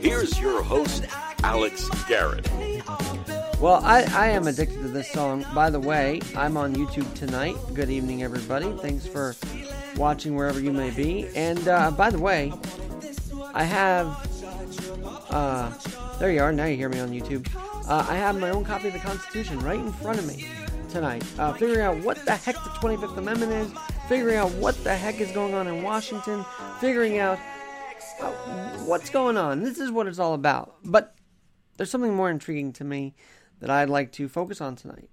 Here's your host, Alex Garrett. Well, I, I am addicted to this song. By the way, I'm on YouTube tonight. Good evening, everybody. Thanks for watching wherever you may be. And uh, by the way, I have. Uh, there you are. Now you hear me on YouTube. Uh, I have my own copy of the Constitution right in front of me tonight. Uh, figuring out what the heck the 25th Amendment is, figuring out what the heck is going on in Washington, figuring out uh, what's going on. This is what it's all about. But there's something more intriguing to me that I'd like to focus on tonight.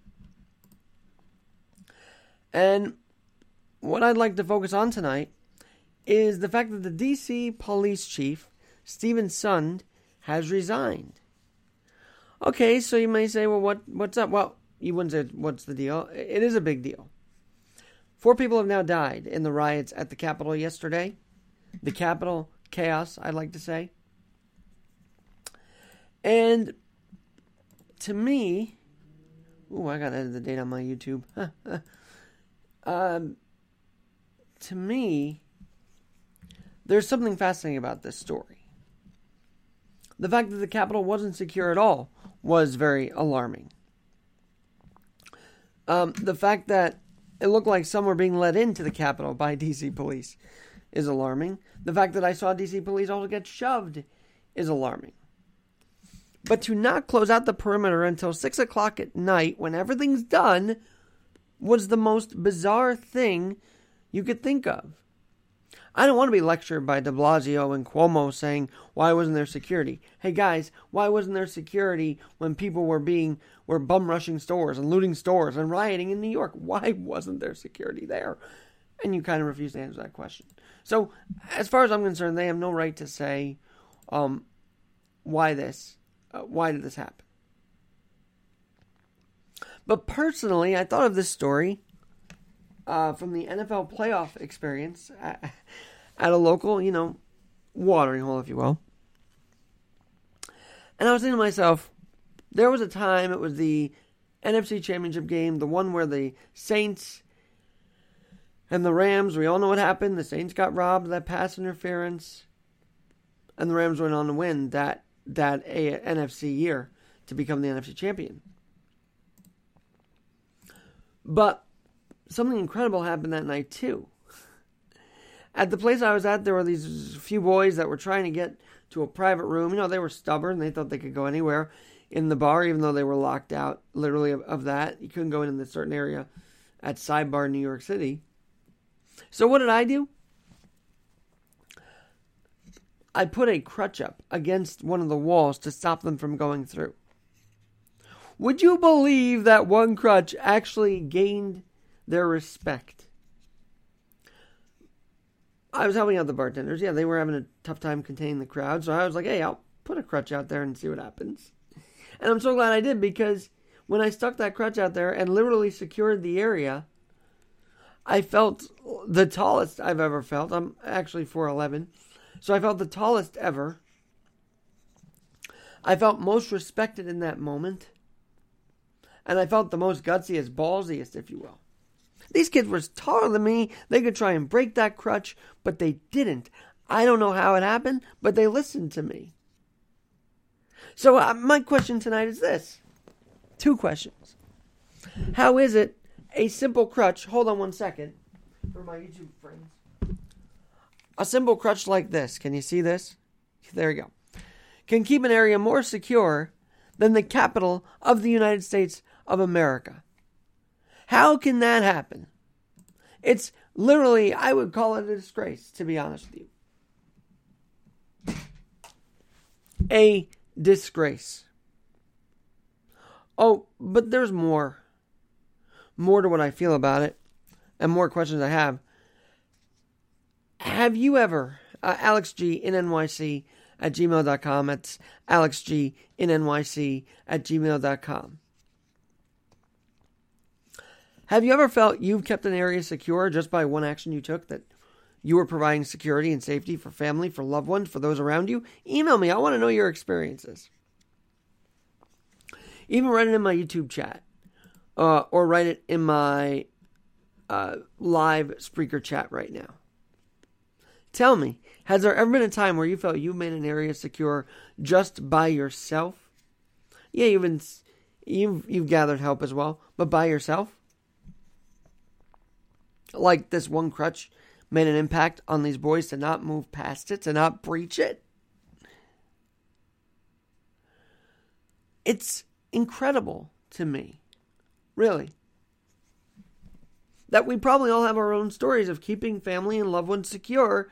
And what I'd like to focus on tonight is the fact that the DC police chief, Steven Sund, has resigned. Okay, so you may say, well, what what's up? Well, you wouldn't say what's the deal. It is a big deal. Four people have now died in the riots at the Capitol yesterday. The Capitol chaos, I'd like to say. And to me, oh, I got to edit the date on my YouTube. um, to me, there's something fascinating about this story. The fact that the Capitol wasn't secure at all was very alarming. Um, the fact that it looked like some were being let into the Capitol by DC police is alarming. The fact that I saw DC police also get shoved is alarming. But to not close out the perimeter until 6 o'clock at night when everything's done was the most bizarre thing you could think of. I don't want to be lectured by de Blasio and Cuomo saying, why wasn't there security? Hey guys, why wasn't there security when people were being, were bum rushing stores and looting stores and rioting in New York? Why wasn't there security there? And you kind of refuse to answer that question. So, as far as I'm concerned, they have no right to say, um, why this? Uh, why did this happen? But personally, I thought of this story uh, from the NFL playoff experience at a local, you know, watering hole, if you will. And I was thinking to myself, there was a time, it was the NFC Championship game, the one where the Saints and the Rams, we all know what happened. The Saints got robbed of that pass interference, and the Rams went on to win that that a- NFC year to become the NFC champion. But something incredible happened that night too. At the place I was at, there were these few boys that were trying to get to a private room. You know, they were stubborn; they thought they could go anywhere in the bar, even though they were locked out, literally of, of that. You couldn't go in this certain area at Sidebar, New York City. So what did I do? I put a crutch up against one of the walls to stop them from going through. Would you believe that one crutch actually gained their respect? I was helping out the bartenders. Yeah, they were having a tough time containing the crowd. So I was like, hey, I'll put a crutch out there and see what happens. And I'm so glad I did because when I stuck that crutch out there and literally secured the area, I felt the tallest I've ever felt. I'm actually 4'11. So I felt the tallest ever. I felt most respected in that moment. And I felt the most gutsiest, ballsiest, if you will. These kids were taller than me. They could try and break that crutch, but they didn't. I don't know how it happened, but they listened to me. So, uh, my question tonight is this two questions. How is it a simple crutch? Hold on one second for my YouTube friends. A simple crutch like this. Can you see this? There you go. Can keep an area more secure than the Capitol of the United States of America. How can that happen? It's literally, I would call it a disgrace, to be honest with you. A disgrace. Oh, but there's more. More to what I feel about it, and more questions I have. Have you ever, uh, Alex G in NYC at gmail.com. That's Alex G in NYC at gmail.com. Have you ever felt you've kept an area secure just by one action you took that you were providing security and safety for family, for loved ones, for those around you? Email me. I want to know your experiences. Even write it in my YouTube chat uh, or write it in my uh, live Spreaker chat right now. Tell me, has there ever been a time where you felt you made an area secure just by yourself? Yeah, you've been, you've you've gathered help as well, but by yourself. Like this one crutch made an impact on these boys to not move past it, to not breach it. It's incredible to me, really, that we probably all have our own stories of keeping family and loved ones secure.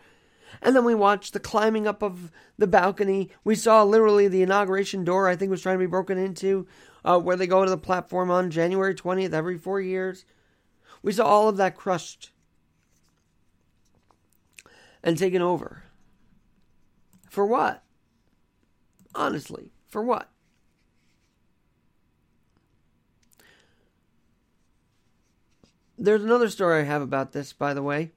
And then we watched the climbing up of the balcony. We saw literally the inauguration door, I think, was trying to be broken into, uh, where they go to the platform on January 20th every four years. We saw all of that crushed and taken over. For what? Honestly, for what? There's another story I have about this, by the way.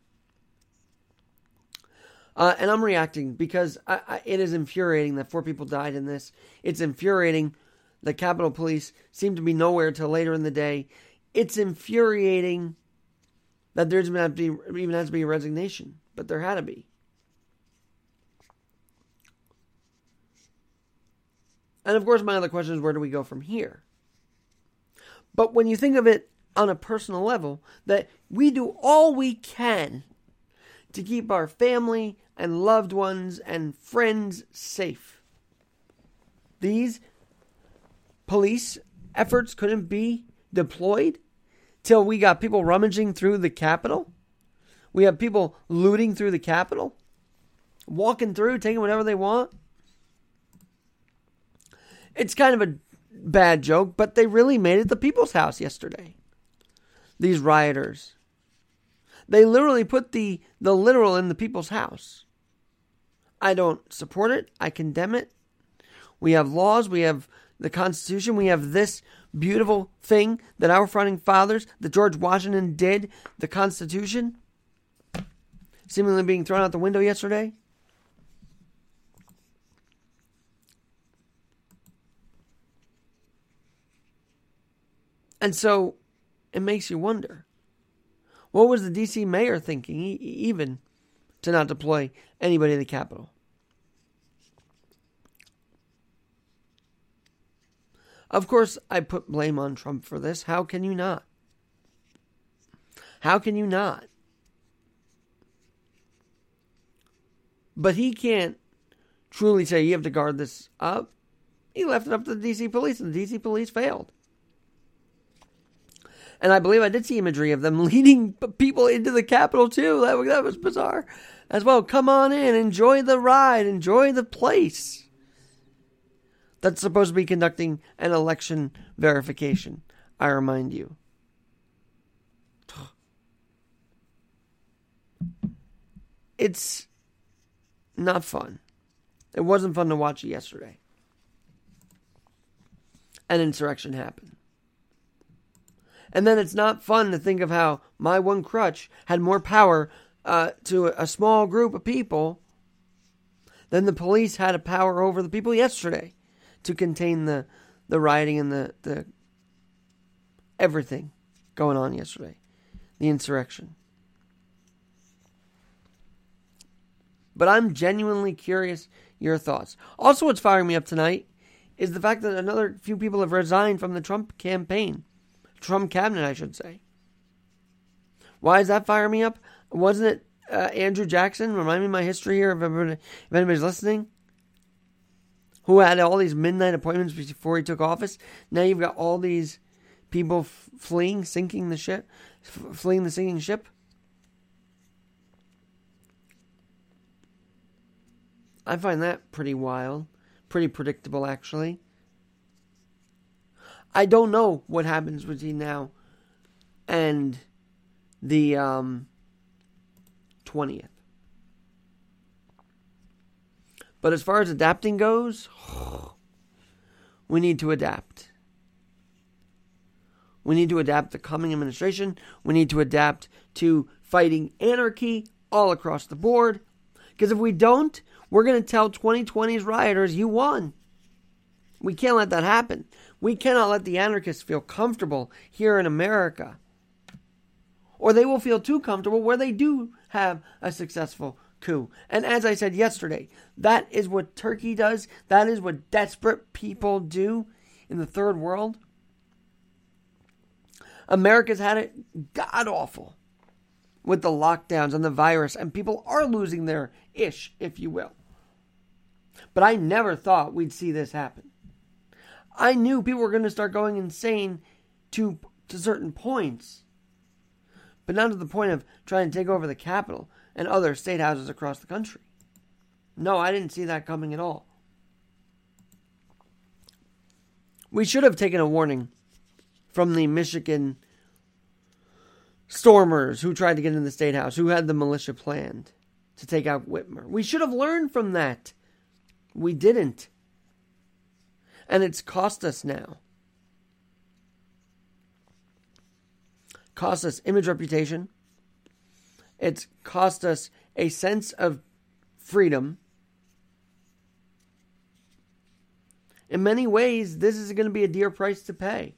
Uh, and I'm reacting because I, I, it is infuriating that four people died in this. It's infuriating. The Capitol Police seemed to be nowhere till later in the day. It's infuriating that there's even, be, even has to be a resignation, but there had to be. And of course, my other question is where do we go from here? But when you think of it on a personal level, that we do all we can to keep our family and loved ones and friends safe. These police efforts couldn't be deployed till we got people rummaging through the Capitol. We have people looting through the Capitol, walking through, taking whatever they want. It's kind of a bad joke, but they really made it the people's house yesterday. These rioters. They literally put the, the literal in the people's house. I don't support it. I condemn it. We have laws. We have the Constitution. We have this beautiful thing that our founding fathers, that George Washington did, the Constitution, seemingly being thrown out the window yesterday. And so it makes you wonder what was the DC mayor thinking, even to not deploy anybody in the Capitol? Of course, I put blame on Trump for this. How can you not? How can you not? But he can't truly say you have to guard this up. He left it up to the DC police, and the DC police failed. And I believe I did see imagery of them leading people into the Capitol too. That, that was bizarre as well. Come on in, enjoy the ride, enjoy the place. That's supposed to be conducting an election verification, I remind you. It's not fun. It wasn't fun to watch it yesterday. An insurrection happened. And then it's not fun to think of how my one crutch had more power uh, to a small group of people than the police had a power over the people yesterday to contain the the rioting and the, the everything going on yesterday, the insurrection. But I'm genuinely curious your thoughts. Also, what's firing me up tonight is the fact that another few people have resigned from the Trump campaign. Trump cabinet, I should say. Why does that fire me up? Wasn't it uh, Andrew Jackson? Remind me my history here if, if anybody's listening. Who had all these midnight appointments before he took office. Now you've got all these people f- fleeing, sinking the ship, f- fleeing the sinking ship. I find that pretty wild, pretty predictable, actually. I don't know what happens between now and the um, 20th. But as far as adapting goes, we need to adapt. We need to adapt the coming administration. We need to adapt to fighting anarchy all across the board. Because if we don't, we're going to tell 2020's rioters, you won. We can't let that happen. We cannot let the anarchists feel comfortable here in America. or they will feel too comfortable where they do have a successful coup. And as I said yesterday, that is what Turkey does. That is what desperate people do in the third world. America's had it god awful with the lockdowns and the virus, and people are losing their ish, if you will. But I never thought we'd see this happen. I knew people were going to start going insane to to certain points, but not to the point of trying to take over the Capitol and other state houses across the country. No, I didn't see that coming at all. We should have taken a warning from the Michigan stormers who tried to get in the state house, who had the militia planned to take out Whitmer. We should have learned from that. We didn't. And it's cost us now. Cost us image reputation. It's cost us a sense of freedom. In many ways, this is going to be a dear price to pay.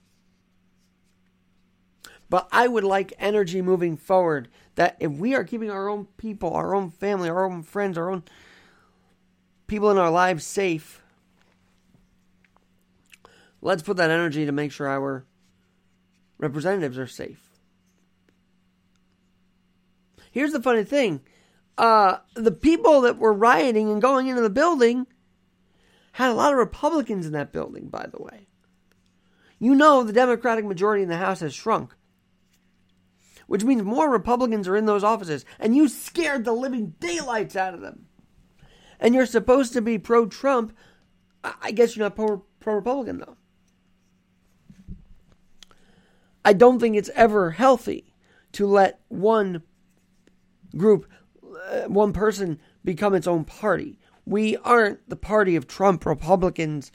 But I would like energy moving forward that if we are keeping our own people, our own family, our own friends, our own people in our lives safe, let's put that energy to make sure our representatives are safe. Here's the funny thing uh, the people that were rioting and going into the building had a lot of Republicans in that building, by the way. You know the Democratic majority in the House has shrunk, which means more Republicans are in those offices, and you scared the living daylights out of them. And you're supposed to be pro Trump. I guess you're not pro Republican, though. I don't think it's ever healthy to let one group, uh, one person become its own party. We aren't the party of Trump Republicans,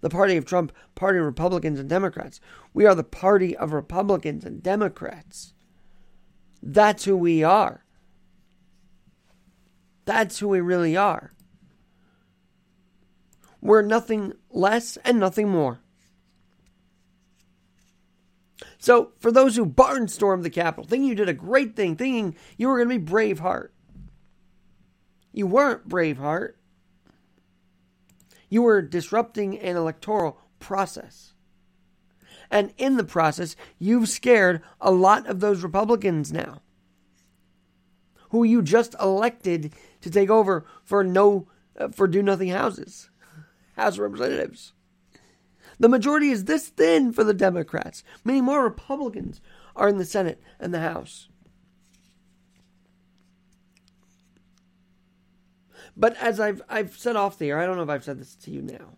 the party of Trump, party Republicans and Democrats. We are the party of Republicans and Democrats. That's who we are. That's who we really are. We're nothing less and nothing more. So, for those who barnstormed the Capitol, thinking you did a great thing, thinking you were going to be Braveheart, you weren't Braveheart. You were disrupting an electoral process. And in the process, you've scared a lot of those Republicans now who you just elected to take over for no uh, for do nothing houses, House Representatives. The majority is this thin for the Democrats. Many more Republicans are in the Senate and the House. But as I've I've said off the air, I don't know if I've said this to you now.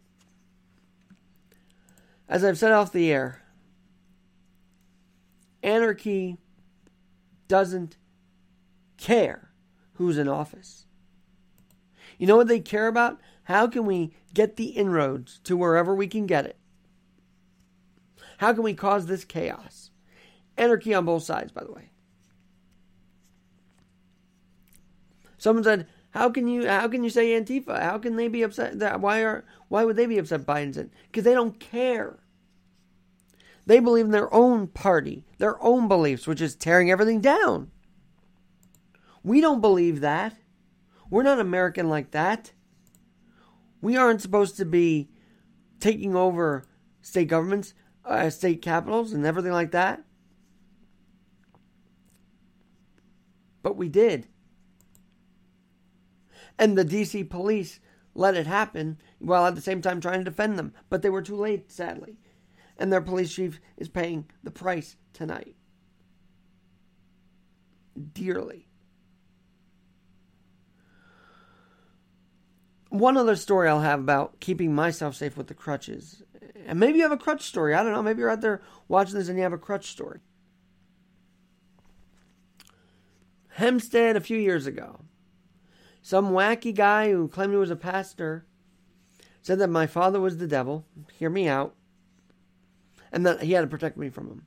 As I've said off the air, anarchy doesn't care who's in office. You know what they care about? How can we get the inroads to wherever we can get it? How can we cause this chaos? Anarchy on both sides, by the way. Someone said, "How can you? How can you say Antifa? How can they be upset? That why are? Why would they be upset Biden's in? Because they don't care. They believe in their own party, their own beliefs, which is tearing everything down. We don't believe that. We're not American like that. We aren't supposed to be taking over state governments uh, state capitals and everything like that. But we did. And the DC police let it happen while at the same time trying to defend them. But they were too late, sadly. And their police chief is paying the price tonight. Dearly. One other story I'll have about keeping myself safe with the crutches and maybe you have a crutch story. I don't know. Maybe you're out there watching this and you have a crutch story. Hempstead a few years ago. Some wacky guy who claimed he was a pastor said that my father was the devil. Hear me out. And that he had to protect me from him.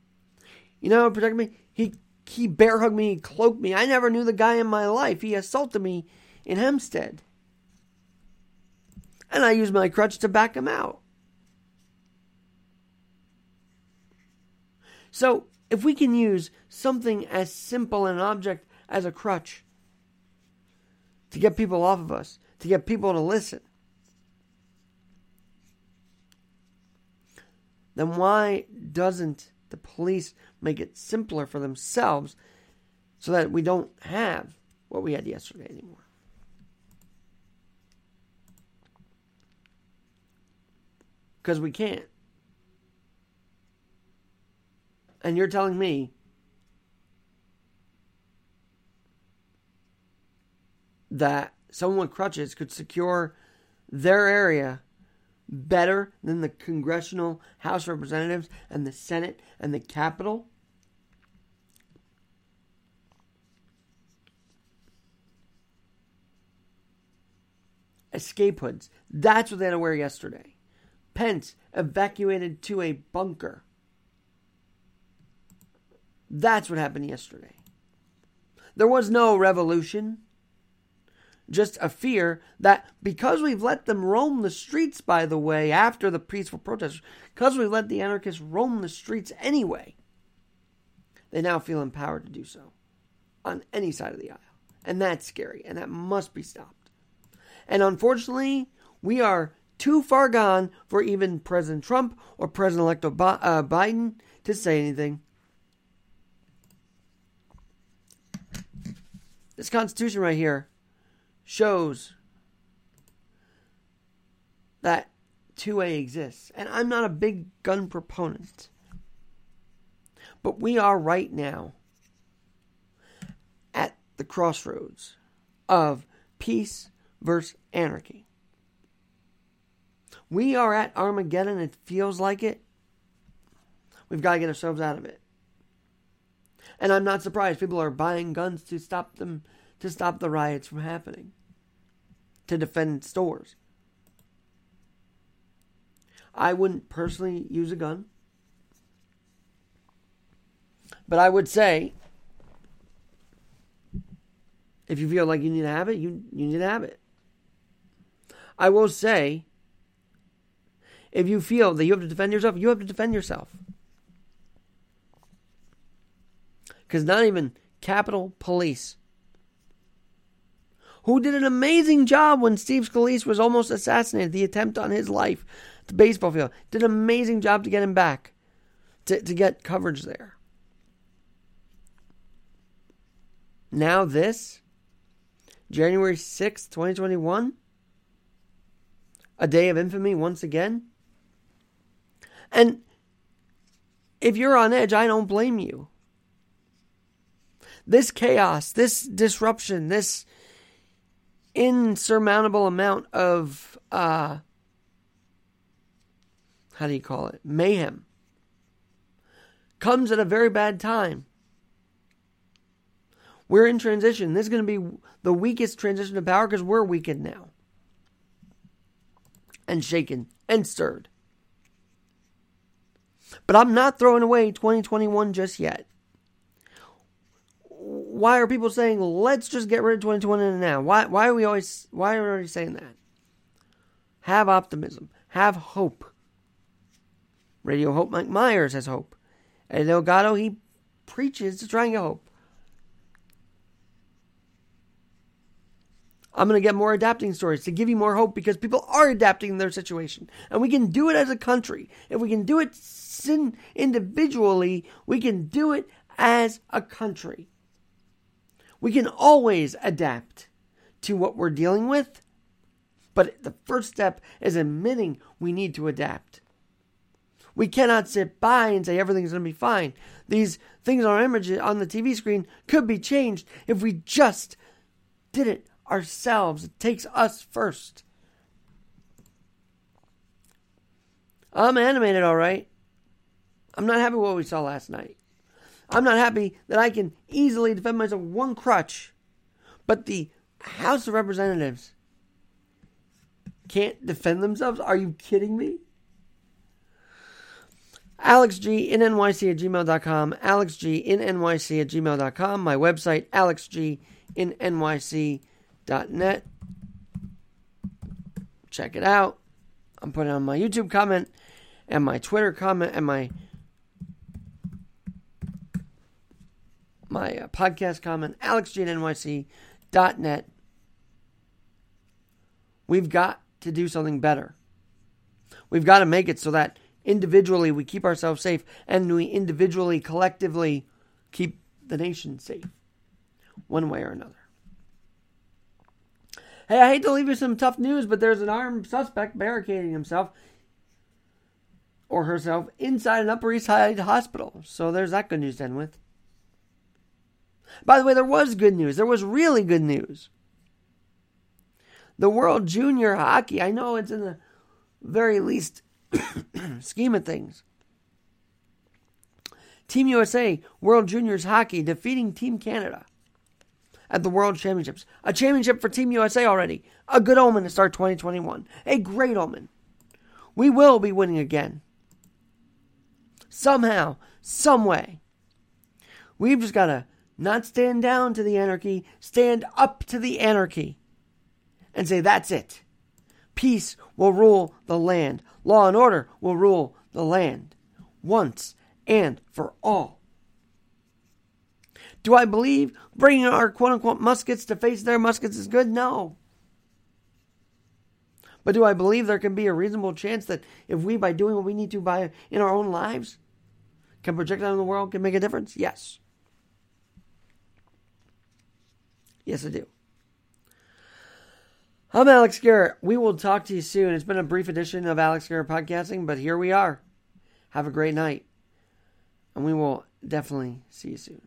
You know, protect me. He he bear hugged me, he cloaked me. I never knew the guy in my life. He assaulted me in Hempstead. And I used my crutch to back him out. So if we can use something as simple an object as a crutch to get people off of us, to get people to listen, then why doesn't the police make it simpler for themselves so that we don't have what we had yesterday anymore? Because we can't. And you're telling me that someone with crutches could secure their area better than the congressional House Representatives and the Senate and the Capitol? Escape hoods. That's what they had to wear yesterday. Pence evacuated to a bunker. That's what happened yesterday. There was no revolution just a fear that because we've let them roam the streets, by the way, after the peaceful protesters, because we've let the anarchists roam the streets anyway, they now feel empowered to do so on any side of the aisle. And that's scary, and that must be stopped. And unfortunately, we are too far gone for even President Trump or President elect uh, Biden to say anything. This Constitution right here shows that 2A exists. And I'm not a big gun proponent. But we are right now at the crossroads of peace versus anarchy. We are at Armageddon. It feels like it. We've got to get ourselves out of it. And I'm not surprised people are buying guns to stop them to stop the riots from happening, to defend stores. I wouldn't personally use a gun, but I would say if you feel like you need to have it, you, you need to have it. I will say if you feel that you have to defend yourself, you have to defend yourself. Because not even Capitol Police who did an amazing job when Steve Scalise was almost assassinated, the attempt on his life at the baseball field. Did an amazing job to get him back, to, to get coverage there. Now, this, January 6th, 2021, a day of infamy once again. And if you're on edge, I don't blame you. This chaos, this disruption, this insurmountable amount of uh, how do you call it? Mayhem comes at a very bad time. We're in transition. This is going to be the weakest transition to power because we're weakened now. And shaken and stirred. But i'm not throwing away 2021 just yet why are people saying let's just get rid of 2020 now? Why why are we always why are we saying that? Have optimism. Have hope. Radio Hope Mike Myers has hope. And Delgado he preaches to try and get hope. I'm going to get more adapting stories to give you more hope because people are adapting their situation. And we can do it as a country. If we can do it individually, we can do it as a country. We can always adapt to what we're dealing with, but the first step is admitting we need to adapt. We cannot sit by and say everything's going to be fine. These things on images on the TV screen could be changed if we just did it ourselves. It takes us first. I'm animated, all right. I'm not happy with what we saw last night. I'm not happy that I can easily defend myself with one crutch, but the House of Representatives can't defend themselves? Are you kidding me? AlexG in NYC at gmail.com. AlexG in NYC at gmail.com. My website, AlexG in NYC.net. Check it out. I'm putting on my YouTube comment and my Twitter comment and my my uh, podcast comment, alexjnyc.net. We've got to do something better. We've got to make it so that individually we keep ourselves safe and we individually, collectively keep the nation safe, one way or another. Hey, I hate to leave you some tough news, but there's an armed suspect barricading himself or herself inside an Upper East Side hospital. So there's that good news to end with. By the way, there was good news. There was really good news. The World Junior Hockey, I know it's in the very least scheme of things. Team USA, World Juniors Hockey, defeating Team Canada at the World Championships. A championship for Team USA already. A good omen to start 2021. A great omen. We will be winning again. Somehow, some way. We've just got to not stand down to the anarchy, stand up to the anarchy and say, that's it. Peace will rule the land. Law and order will rule the land. Once and for all. Do I believe bringing our quote unquote muskets to face their muskets is good? No. But do I believe there can be a reasonable chance that if we, by doing what we need to by in our own lives, can project out in the world, can make a difference? Yes. Yes, I do. I'm Alex Garrett. We will talk to you soon. It's been a brief edition of Alex Garrett Podcasting, but here we are. Have a great night. And we will definitely see you soon.